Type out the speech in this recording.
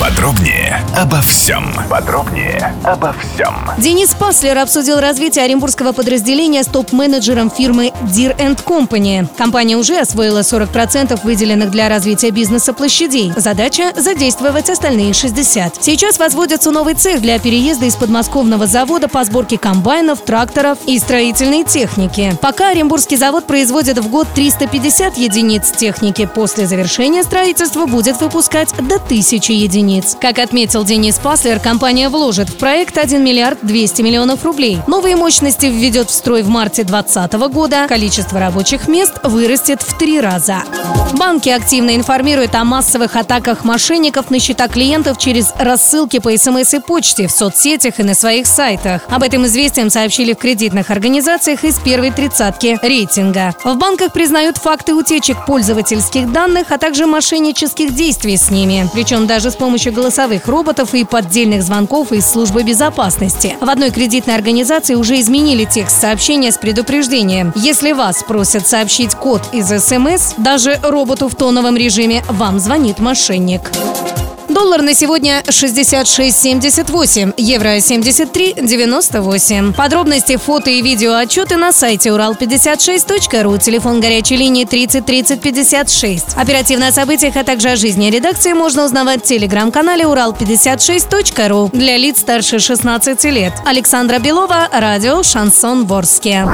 Подробнее обо всем. Подробнее обо всем. Денис Паслер обсудил развитие оренбургского подразделения с топ-менеджером фирмы Deer Company. Компания уже освоила 40% выделенных для развития бизнеса площадей. Задача – задействовать остальные 60. Сейчас возводится новый цех для переезда из подмосковного завода по сборке комбайнов, тракторов и строительной техники. Пока Оренбургский завод производит в год 350 единиц техники, после завершения строительства будет выпускать до 1000 единиц единиц. Как отметил Денис Паслер, компания вложит в проект 1 миллиард 200 миллионов рублей. Новые мощности введет в строй в марте 2020 года. Количество рабочих мест вырастет в три раза. Банки активно информируют о массовых атаках мошенников на счета клиентов через рассылки по СМС и почте в соцсетях и на своих сайтах. Об этом известием сообщили в кредитных организациях из первой тридцатки рейтинга. В банках признают факты утечек пользовательских данных, а также мошеннических действий с ними. Причем даже с помощью помощью голосовых роботов и поддельных звонков из службы безопасности. В одной кредитной организации уже изменили текст сообщения с предупреждением. Если вас просят сообщить код из СМС, даже роботу в тоновом режиме вам звонит мошенник. Доллар на сегодня 66.78, евро 73.98. Подробности, фото и видео отчеты на сайте урал56.ру, телефон горячей линии 30 30 56. Оперативно о событиях, а также о жизни редакции можно узнавать в телеграм-канале урал56.ру для лиц старше 16 лет. Александра Белова, радио «Шансон Ворске».